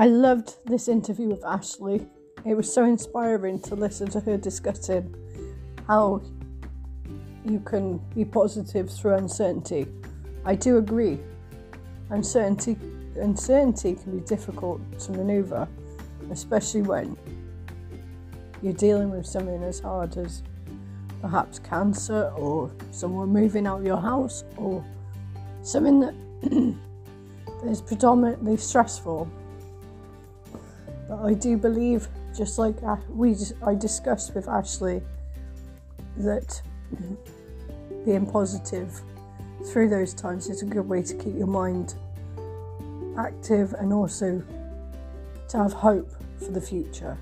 I loved this interview with Ashley. It was so inspiring to listen to her discussing how you can be positive through uncertainty. I do agree. Uncertainty uncertainty can be difficult to maneuver, especially when you're dealing with something as hard as perhaps cancer or someone moving out of your house or something that is predominantly stressful. I do believe, just like uh, we I discussed with Ashley, that being positive through those times is a good way to keep your mind active and also to have hope for the future.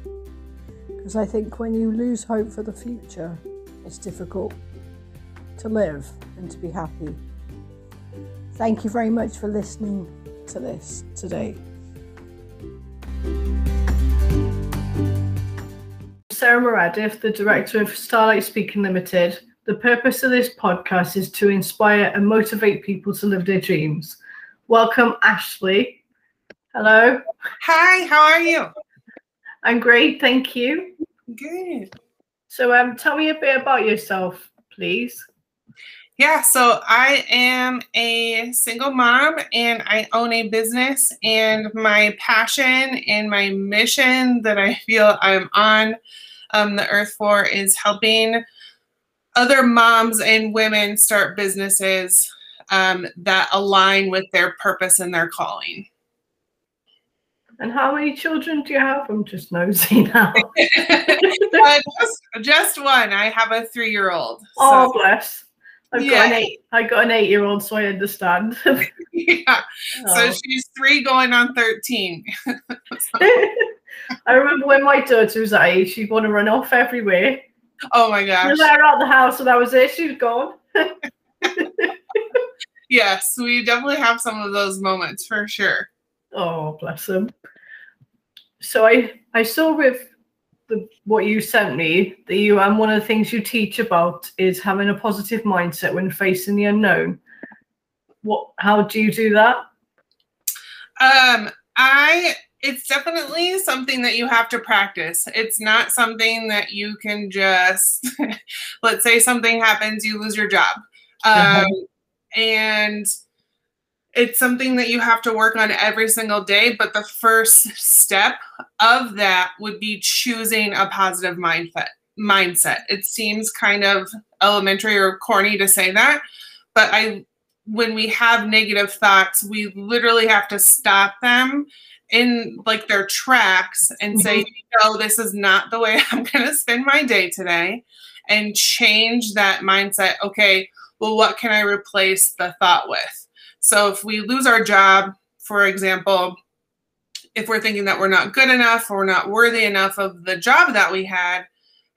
Because I think when you lose hope for the future, it's difficult to live and to be happy. Thank you very much for listening to this today. Sarah Meredith, the director of Starlight Speaking Limited. The purpose of this podcast is to inspire and motivate people to live their dreams. Welcome, Ashley. Hello. Hi, how are you? I'm great, thank you. Good. So, um, tell me a bit about yourself, please. Yeah, so I am a single mom and I own a business. And my passion and my mission that I feel I'm on um, the earth for is helping other moms and women start businesses um, that align with their purpose and their calling. And how many children do you have? I'm just nosy now. uh, just, just, one. I have a three-year-old. Oh, bless. I've yeah. got an eight. I got an eight-year-old, so I understand. yeah. Oh. So she's three, going on thirteen. I remember when my daughter was that age, she'd want to run off everywhere. Oh my gosh! You let her out the house, and that was it. She was gone. yes, we definitely have some of those moments for sure. Oh, bless them. So I I saw with the what you sent me that you and um, one of the things you teach about is having a positive mindset when facing the unknown. What how do you do that? Um I it's definitely something that you have to practice. It's not something that you can just let's say something happens, you lose your job. Um, and it's something that you have to work on every single day. But the first step of that would be choosing a positive mindset. Mindset. It seems kind of elementary or corny to say that, but I, when we have negative thoughts, we literally have to stop them in like their tracks and mm-hmm. say, no, this is not the way I'm going to spend my day today, and change that mindset. Okay, well, what can I replace the thought with? So if we lose our job, for example, if we're thinking that we're not good enough or not worthy enough of the job that we had,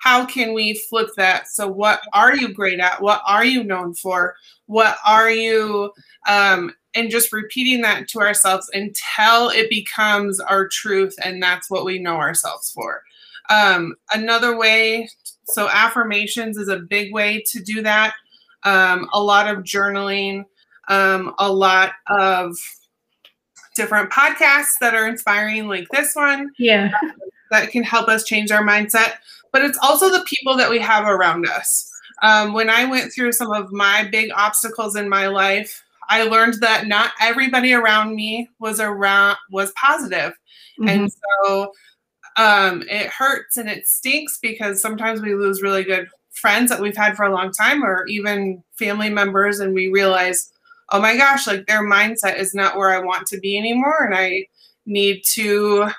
how can we flip that? So, what are you great at? What are you known for? What are you, um, and just repeating that to ourselves until it becomes our truth, and that's what we know ourselves for. Um, another way, so affirmations is a big way to do that. Um, a lot of journaling, um, a lot of different podcasts that are inspiring, like this one. Yeah. That can help us change our mindset. But it's also the people that we have around us. Um, when I went through some of my big obstacles in my life, I learned that not everybody around me was around was positive. Mm-hmm. and so um, it hurts and it stinks because sometimes we lose really good friends that we've had for a long time, or even family members, and we realize, oh my gosh, like their mindset is not where I want to be anymore. And I need to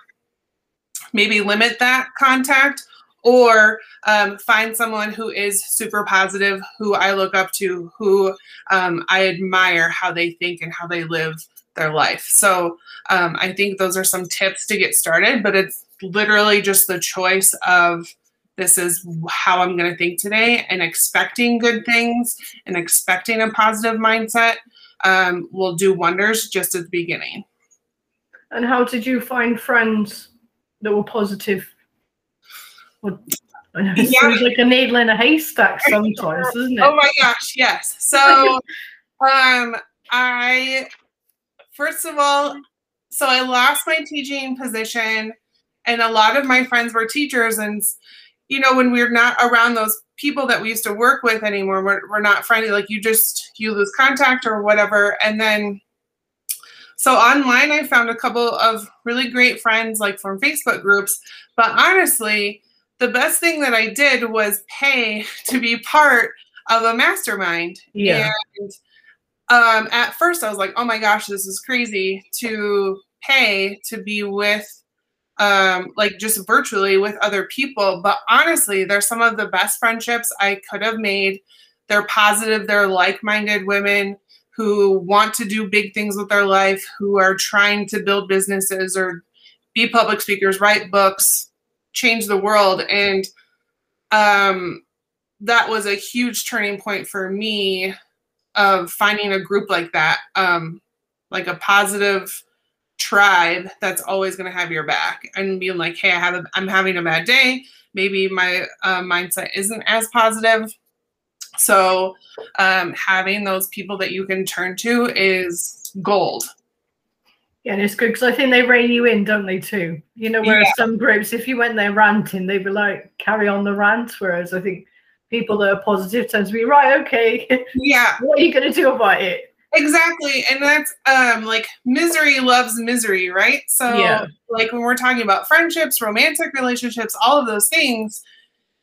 maybe limit that contact or um, find someone who is super positive, who I look up to, who um, I admire how they think and how they live their life. So um, I think those are some tips to get started, but it's literally just the choice of this is how I'm going to think today and expecting good things and expecting a positive mindset um, will do wonders just at the beginning. And how did you find friends that were positive? Well, it yeah. like a needle in a haystack sometimes, isn't it? Oh my gosh, yes. So, um, I first of all, so I lost my teaching position, and a lot of my friends were teachers. And, you know, when we're not around those people that we used to work with anymore, we're, we're not friendly. Like you just, you lose contact or whatever. And then, so online, I found a couple of really great friends, like from Facebook groups. But honestly, the best thing that I did was pay to be part of a mastermind. Yeah. And um, at first, I was like, oh my gosh, this is crazy to pay to be with, um, like just virtually with other people. But honestly, they're some of the best friendships I could have made. They're positive, they're like minded women who want to do big things with their life, who are trying to build businesses or be public speakers, write books, change the world. And um, that was a huge turning point for me of finding a group like that, um, like a positive tribe that's always going to have your back and being like, hey, I have a, I'm having a bad day. Maybe my uh, mindset isn't as positive. So um, having those people that you can turn to is gold. Yeah, and it's good because I think they rein you in, don't they, too? You know, whereas Yeah. some groups, if you went there ranting, they'd be like, carry on the rant. Whereas I think people that are positive tend to be, right, okay, Yeah, what are you going to do about it? Exactly. And that's um, like misery loves misery, right? So, Yeah. like when we're talking about friendships, romantic relationships, all of those things,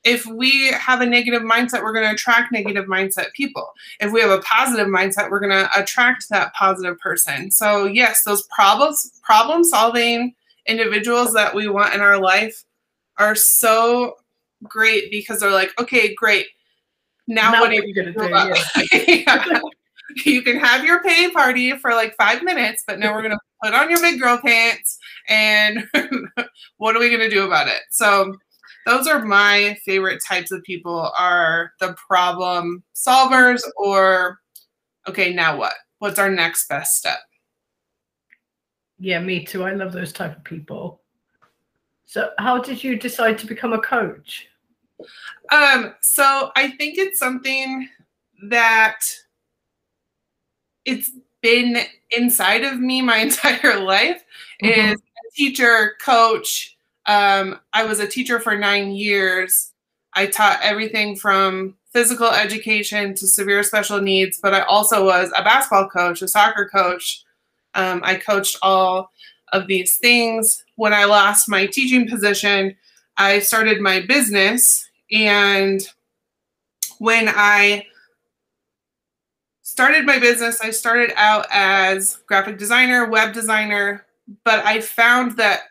if we have a negative mindset, we're going to attract negative mindset people. If we have a positive mindset, we're going to attract that positive person. So, yes, those problems, problem solving individuals that we want in our life are so great because they're like, okay, great. Now, what what are you going to do? about Yeah. Yeah. you can have your pay party for like five minutes, but now we're gonna put on your big girl pants and what are we gonna do about it? So those are my favorite types of people are the problem solvers or okay, now what? What's our next best step? Yeah, me too. I love those type of people. So, how did you decide to become a coach? Um, so I think it's something that it's been inside of me my entire life Mhm. is a teacher, coach. Um, I was a teacher for nine years. I taught everything from physical education to severe special needs, but I also was a basketball coach, a soccer coach. Um, I coached all of these things. When I lost my teaching position, I started my business. And when I started my business, I started out as graphic designer, web designer, but I found that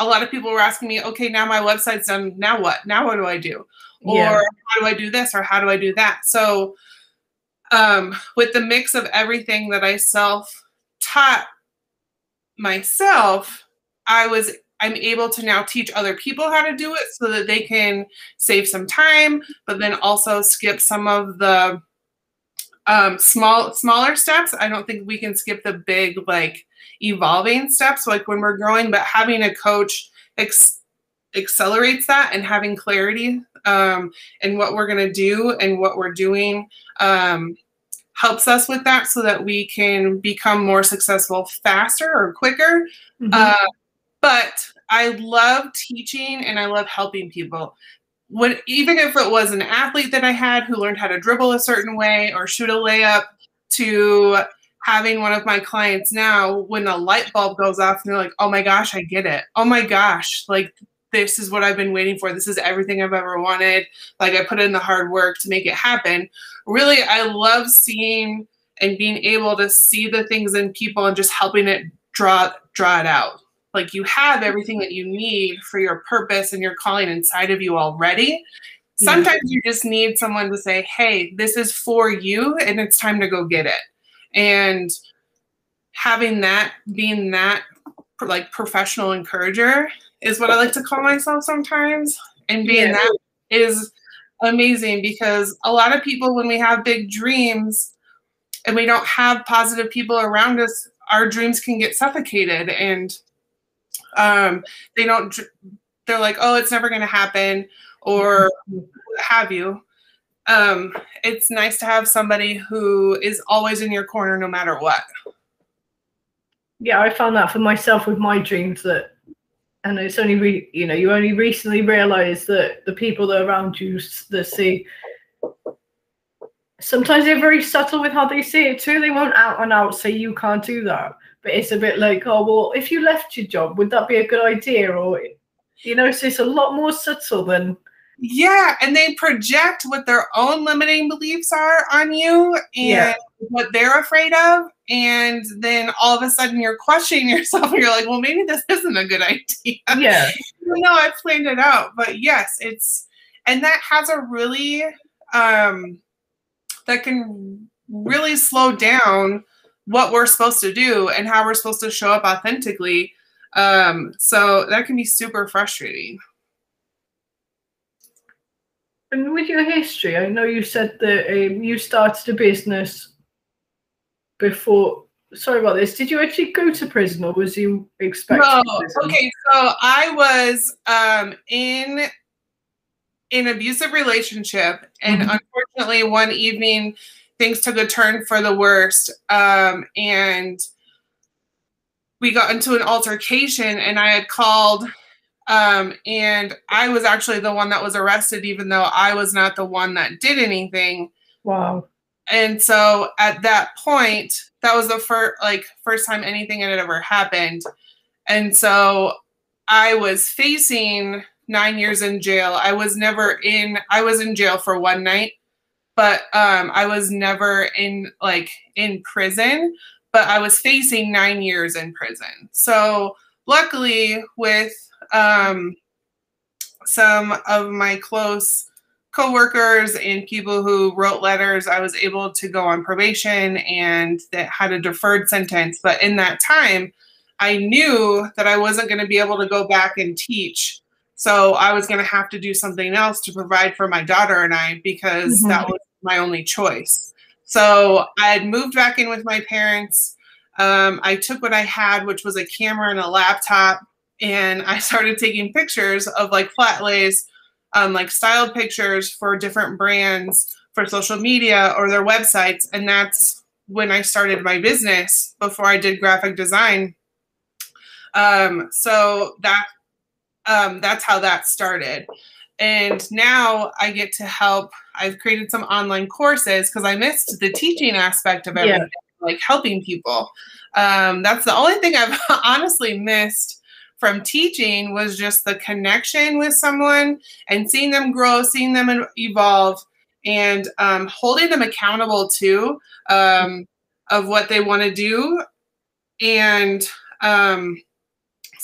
a lot of people were asking me, okay, now my website's done. Now what? Now what do I do? Or Yeah. how do I do this? Or how do I do that? So, um, with the mix of everything that I self taught myself, I was I'm able to now teach other people how to do it so that they can save some time, but then also skip some of the um, small smaller steps. I don't think we can skip the big like evolving steps like when we're growing, but having a coach ex- accelerates that and having clarity um, in what we're going to do and what we're doing um, helps us with that so that we can become more successful faster or quicker Mhm. uh, but I love teaching and I love helping people. When even if it was an athlete that I had who learned how to dribble a certain way or shoot a layup, to having one of my clients now, when the light bulb goes off, and they're like, "Oh my gosh, I get it! Oh my gosh, like." This is what I've been waiting for. This is everything I've ever wanted. Like I put in the hard work to make it happen. Really, I love seeing and being able to see the things in people and just helping it draw draw it out like you have mm-hmm. everything that you need for your purpose and your calling inside of you already. Sometimes you just need someone to say hey this is for you and it's time to go get it. And having that being that like professional encourager is what i like to call myself sometimes. And being Yeah. that is amazing because a lot of people when we have big dreams and we don't have positive people around us our dreams can get suffocated and um, they don't they're like oh it's never going to happen or have you um, it's nice to have somebody who is always in your corner no matter what yeah, I found that for myself with my dreams that, and it's only re, you know, you only recently realize that the people that are around you that see. Sometimes they're very subtle with how they see it too. They won't out and out say you can't do that, but it's a bit like, oh well, if you left your job, would that be a good idea? Or, you know, so it's a lot more subtle than yeah, and they project what their own limiting beliefs are on you and Yeah. what they're afraid of. And then all of a sudden you're questioning yourself and you're like, well, maybe this isn't a good idea. yeah, though I planned it out. But yes, it's and that has a really um that can really slow down what we're supposed to do and how we're supposed to show up authentically. Um, so that can be super frustrating. And with your history, I know you said that um, you started a business before. Sorry about this. Did you actually go to prison, or was you expecting? No, prison? okay, so I was um in an abusive relationship, and Mhm. unfortunately, one evening things took a turn for the worst. Um, and we got into an altercation, and I had called. Um, and I was actually the one that was arrested, even though I was not the one that did anything Wow. and so at that point that was the first like first time anything had ever happened and so i was facing nine years in jail i was never in i was in jail for one night but um i was never in like in prison but i was facing nine years in prison so luckily with um some of my close coworkers and people who wrote letters, I was able to go on probation and that had a deferred sentence. But in that time, I knew that I wasn't going to be able to go back and teach. So I was going to have to do something else to provide for my daughter and I because Mhm. that was my only choice. So I had moved back in with my parents. Um, I took what I had, which was a camera and a laptop, and I started taking pictures of like flat lays um, like styled pictures for different brands for social media or their websites. And that's when I started my business before I did graphic design. Um, so that um, that's how that started. And now I get to help. I've created some online courses because I missed the teaching aspect of Yeah. like helping people. Um, that's the only thing I've honestly missed from teaching was just the connection with someone and seeing them grow, seeing them evolve, and um, holding them accountable too um, of what they want to do. And um,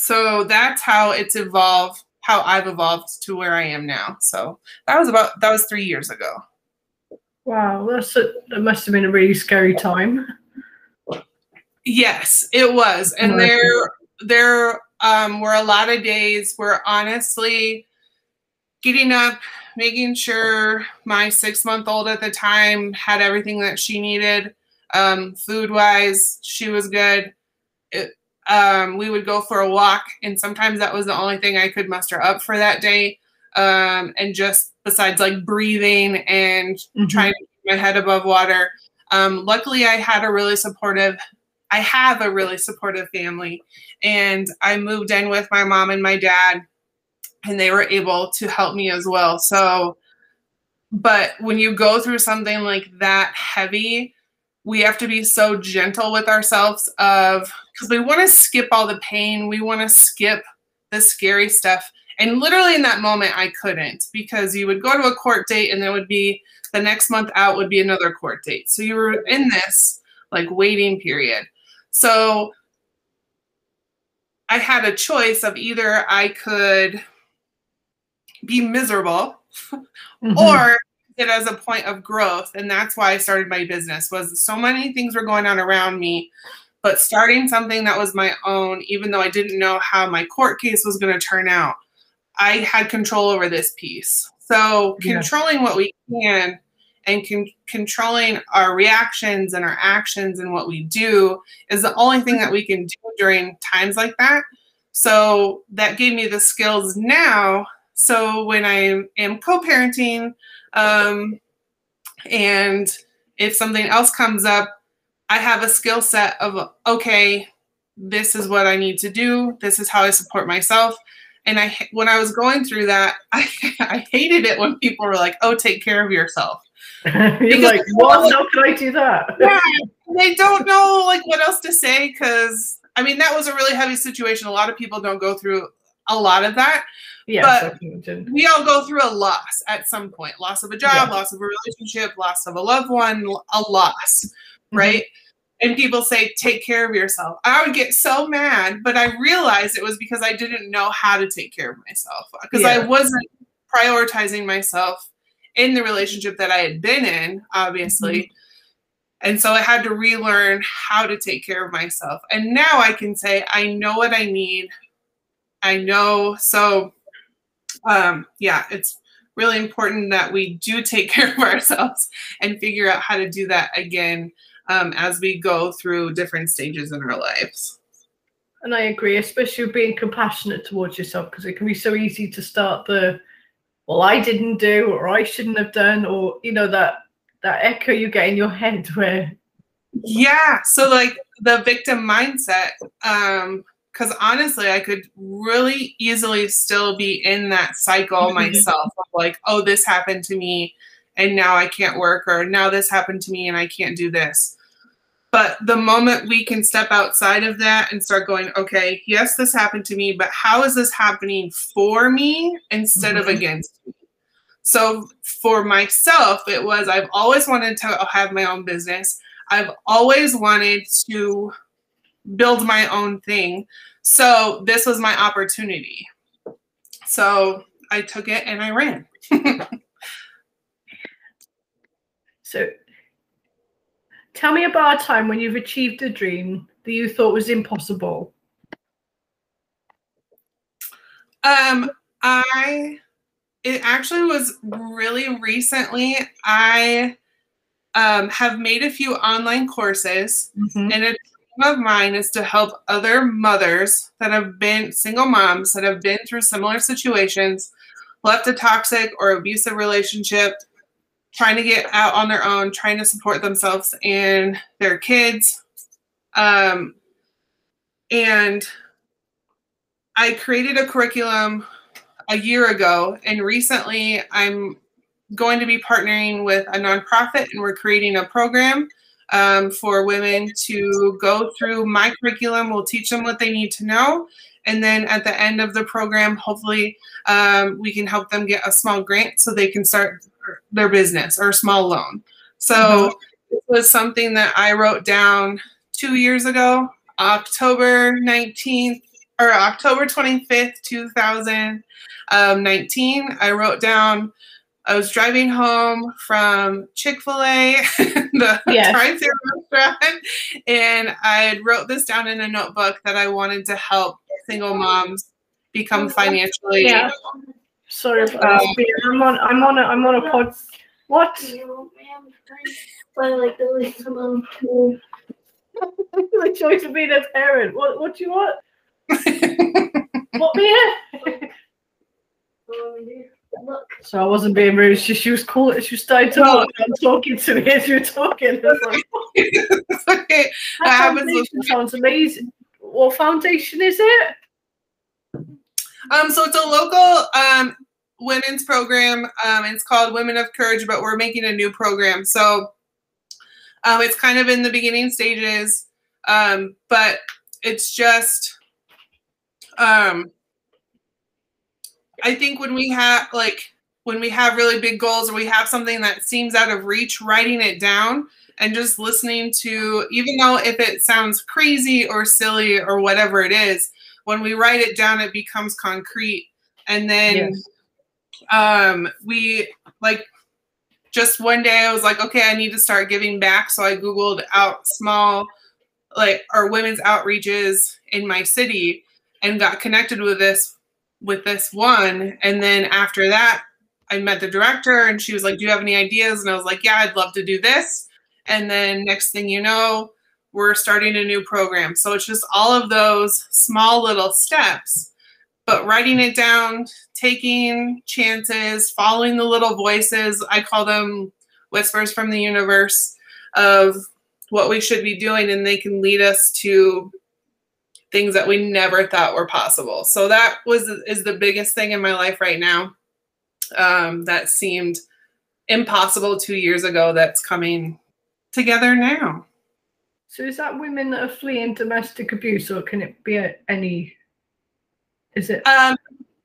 so that's how it's evolved, how I've evolved to where I am now. So that was about that was three years ago. Wow, that's a, that must have been a really scary time. Yes, it was. And there there um were a lot of days where honestly getting up, making sure my 6-month-old at the time had everything that she needed um food-wise, she was good. It, um we would go for a walk and sometimes that was the only thing I could muster up for that day. Um and just besides like breathing and Mhm. trying to keep my head above water. Um, luckily, I had a really supportive, I have a really supportive family, and I moved in with my mom and my dad, and they were able to help me as well. So, but when you go through something like that heavy, we have to be so gentle with ourselves of because we want to skip all the pain, we want to skip the scary stuff. And literally in that moment, I couldn't because you would go to a court date and there would be the next month out would be another court date. So you were in this like waiting period. So I had a choice of either I could be miserable Mhm. or it as a point of growth and that's why i started my business was so many things were going on around me but starting something that was my own even though i didn't know how my court case was going to turn out i had control over this piece so Yeah. controlling what we can and con- controlling our reactions and our actions and what we do is the only thing that we can do during times like that so that gave me the skills now so when I am co-parenting, um, and if something else comes up, I have a skill set of okay, this is what I need to do. This is how I support myself. And I, when I was going through that, I, I hated it when people were like, "Oh, take care of yourself." You're like, what? How can I do that? Yeah, they don't know like what else to say because I mean that was a really heavy situation. A lot of people don't go through a lot of that. Yes, but we all go through a loss at some point. Loss of a job, Yeah. loss of a relationship, loss of a loved one, a loss, Mm-hmm. right? And people say, take care of yourself. I would get so mad, but I realized it was because I didn't know how to take care of myself because I wasn't prioritizing myself in the relationship that I had been in, obviously. Mm-hmm. And so I had to relearn how to take care of myself. And now I can say, I know what I need. I know. So, um, yeah, it's really important that we do take care of ourselves and figure out how to do that again um, as we go through different stages in our lives. And I agree, especially being compassionate towards yourself, because it can be so easy to start the, well, I didn't do, or I shouldn't have done, or you know that that echo you get in your head where, Yeah. So like the victim mindset, um, because honestly, I could really easily still be in that cycle Mhm. myself of like, oh, this happened to me and now I can't work, or now this happened to me and I can't do this. But the moment we can step outside of that and start going, okay, yes, this happened to me, but how is this happening for me instead of Mhm. against me? So for myself, it was I've always wanted to have my own business. I've always wanted to build my own thing. So this was my opportunity. So I took it and I ran. so tell me about a time when you've achieved a dream that you thought was impossible. Um, I it actually was really recently. I um, have made a few online courses, Mhm. and dream of mine is to help other mothers that have been single moms that have been through similar situations, left a toxic or abusive relationship, trying to get out on their own, trying to support themselves and their kids. Um, and I created a curriculum a year ago, and recently I'm going to be partnering with a nonprofit, and we're creating a program um, for women to go through my curriculum. We'll teach them what they need to know, and then at the end of the program, hopefully, um, we can help them get a small grant so they can start their business or a small loan. So it was something that I wrote down two years ago, October 19th or October 25th, 2019. I wrote down, I was driving home from Chick fil A, the Yes. drive through restaurant, and I wrote this down in a notebook that I wanted to help single moms become financially. Yeah. Sorry Um. I'm on. I'm on. A, I'm on a pod. What? But like the least amount the choice of being a parent. What? What do you want? What Mia? Look, So I wasn't being rude. She, she was cool. She was starting to No. walk and talking to me as you were talking. Like, It's okay. that I haven't foundation sounds amazing. What foundation is it? Um, so it's a local um, women's program. Um, it's called Women of Courage, but we're making a new program. So um, it's kind of in the beginning stages, um, but it's just. Um, I think when we have like when we have really big goals or we have something that seems out of reach, writing it down and just listening to, even though if it sounds crazy or silly or whatever it is, when we write it down, it becomes concrete. And then Yes. um, we like just one day I was like, okay, I need to start giving back. So I Googled out small, like, or women's outreaches in my city and got connected with this with this one. And then after that i met the director and she was like do you have any ideas? And i was like yeah i'd love to do this. And then next thing you know we're starting a new program. So it's just all of those small little steps but writing it down taking chances following the little voices i call them whispers from the universe of what we should be doing and they can lead us to things that we never thought were possible. So that was is the biggest thing in my life right now. Um, that seemed impossible two years ago. That's coming together now. So is that women that are fleeing domestic abuse, or can it be a, any? Is it? Um,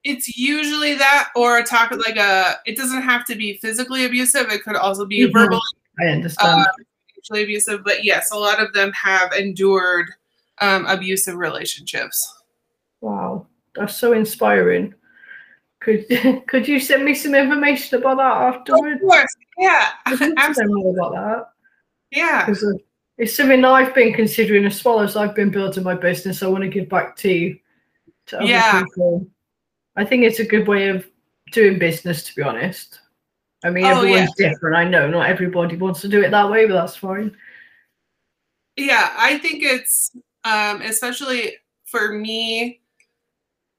it's usually that, or a talk like a. It doesn't have to be physically abusive. It could also be Mhm. verbal, I understand. uh, abusive. But yes, a lot of them have endured um, abusive relationships. wow, that's so inspiring. Could could you send me some information about that afterwards? Of course, yeah, I'd love to know absolutely, more about that. yeah. because it's something I've been considering as well as I've been building my business. I want to give back to to other Yeah. people. I think it's a good way of doing business, to be honest. I mean, Oh, everyone's different. I know not everybody wants to do it that way, but that's fine. Yeah, I think it's um, especially for me.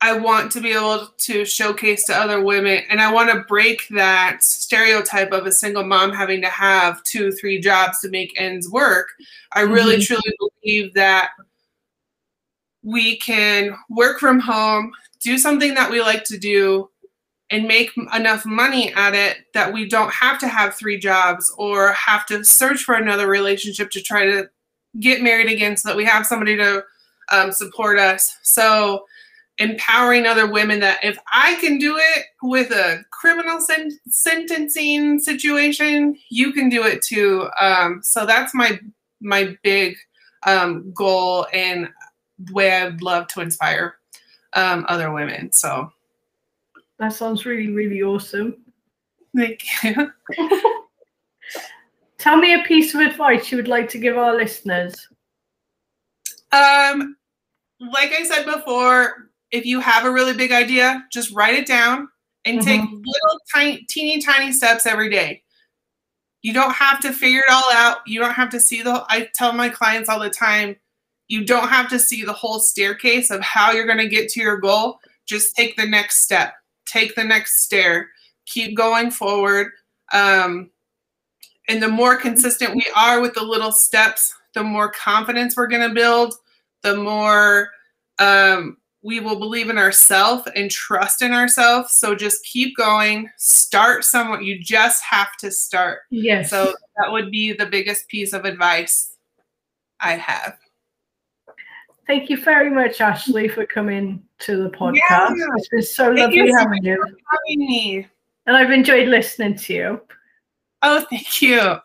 I want to be able to showcase to other women, and I want to break that stereotype of a single mom having to have two, three jobs to make ends work. I really, Mhm. truly believe that we can work from home, do something that we like to do, and make enough money at it that we don't have to have three jobs or have to search for another relationship to try to get married again so that we have somebody to um, support us. So, empowering other women that if I can do it with a criminal sen- sentencing situation, you can do it too. Um, so that's my my big um, goal and way I'd love to inspire um, other women. So, That sounds really, really awesome. thank you. Tell me a piece of advice you would like to give our listeners. Um, like I said before, if you have a really big idea, just write it down and take little tiny, teeny tiny steps every day. You don't have to figure it all out. You don't have to see the. I tell my clients all the time, you don't have to see the whole staircase of how you're going to get to your goal. Just take the next step. Take the next stair. Keep going forward. Um, and the more consistent we are with the little steps, the more confidence we're going to build, the more um, we will believe in ourselves and trust in ourselves. So just keep going. Start somewhere. You just have to start. Yes. So that would be the biggest piece of advice I have. Thank you very much, Ashley, for coming to the podcast. Yeah. It's been so Thank lovely you so having you. Having me. And I've enjoyed listening to you. Oh, thank you.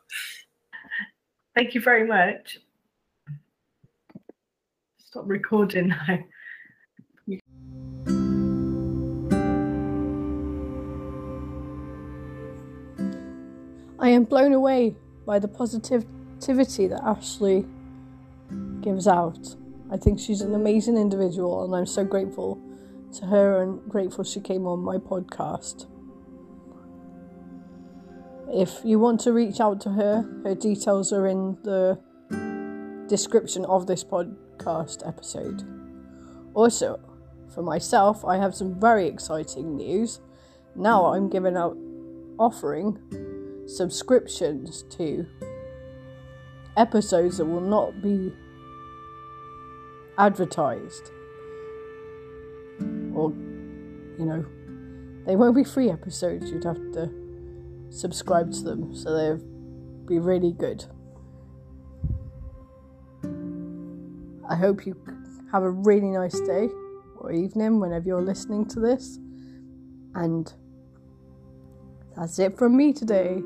Thank you very much. Stop recording now. I am blown away by the positivity that Ashley gives out. I think she's an amazing individual, and I'm so grateful to her and grateful she came on my podcast. If you want to reach out to her, her details are in the description of this podcast episode. Also, for myself, I have some very exciting news. Now I'm giving out offering subscriptions to episodes that will not be advertised or you know they won't be free episodes you'd have to subscribe to them so they'll be really good. I hope you have a really nice day or evening whenever you're listening to this. And that's it from me today